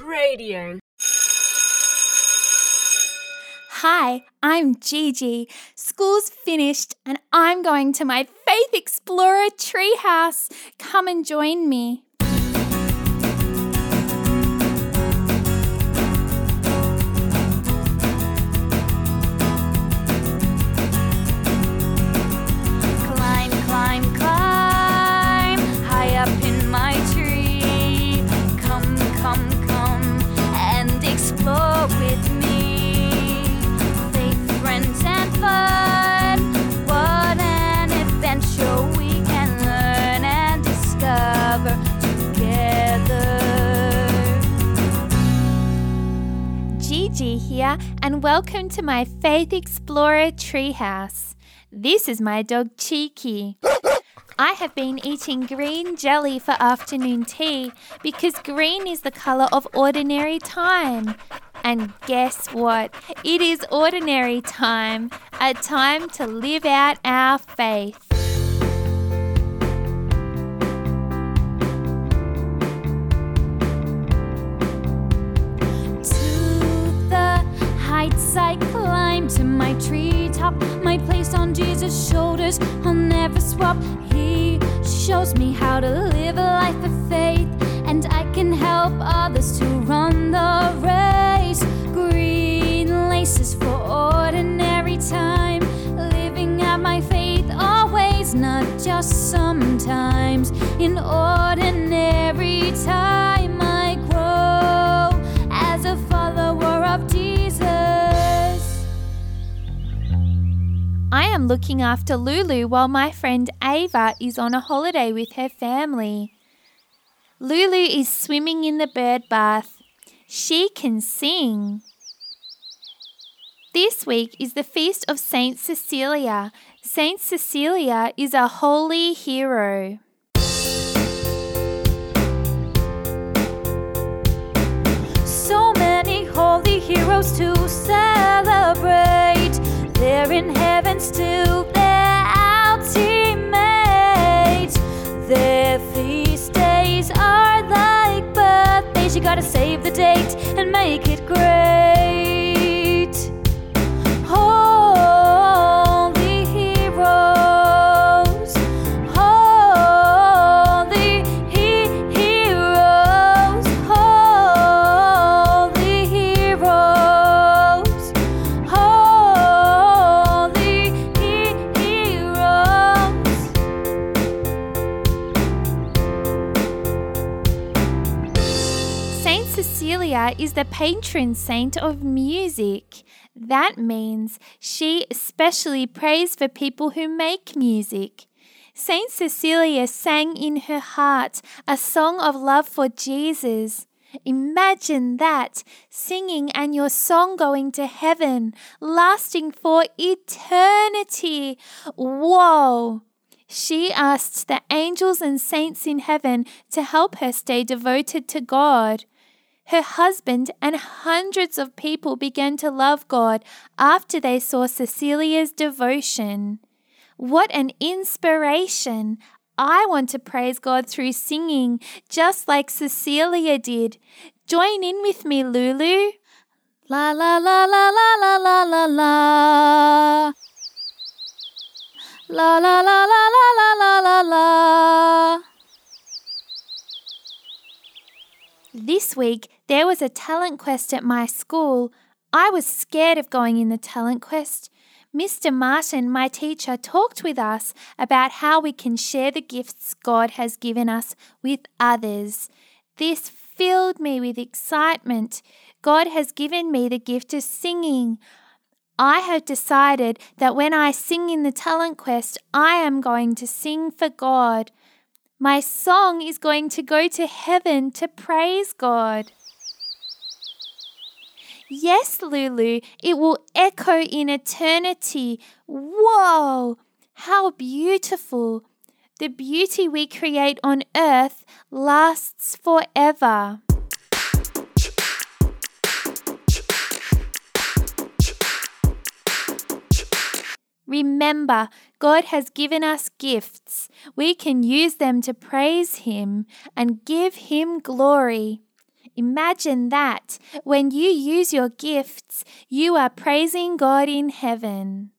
Radio. Hi, I'm Gigi. School's finished and I'm going to my Faith Explorer treehouse. Come and join me. Here, and welcome to my Faith Explorer treehouse. This is my dog Cheeky. I have been eating green jelly for afternoon tea because green is the colour of ordinary time. And guess what? It is ordinary time, a time to live out our faith. I climb to my treetop, my place on Jesus' shoulders. I'll never swap. He shows me how to live a life of faith, and I can help others to run the race. Looking after Lulu while my friend Ava is on a holiday with her family. Lulu is swimming in the bird bath. She can sing. This week is the feast of Saint Cecilia. Saint Cecilia is a holy hero. So many holy heroes to celebrate. They're in heaven still, their teammates. Their feast days are like birthdays. You gotta save the date and make it great. Is the patron saint of music. That means she especially prays for people who make music. Saint Cecilia sang in her heart a song of love for Jesus. Imagine that, singing and your song going to heaven, lasting for eternity. Whoa! She asked the angels and saints in heaven to help her stay devoted to God. Her husband and hundreds of people began to love God after they saw Cecilia's devotion. What an inspiration! I want to praise God through singing, just like Cecilia did. Join in with me, Lulu. La la la la la la la la la. La la la la la la la la la. This week, there was a talent quest at my school. I was scared of going in the talent quest. Mr. Martin, my teacher, talked with us about how we can share the gifts God has given us with others. This filled me with excitement. God has given me the gift of singing. I have decided that when I sing in the talent quest, I am going to sing for God. My song is going to go to heaven to praise God. Yes, Lulu, it will echo in eternity. Whoa! How beautiful! The beauty we create on earth lasts forever. Remember, God has given us gifts. We can use them to praise Him and give Him glory. Imagine that when you use your gifts, you are praising God in heaven.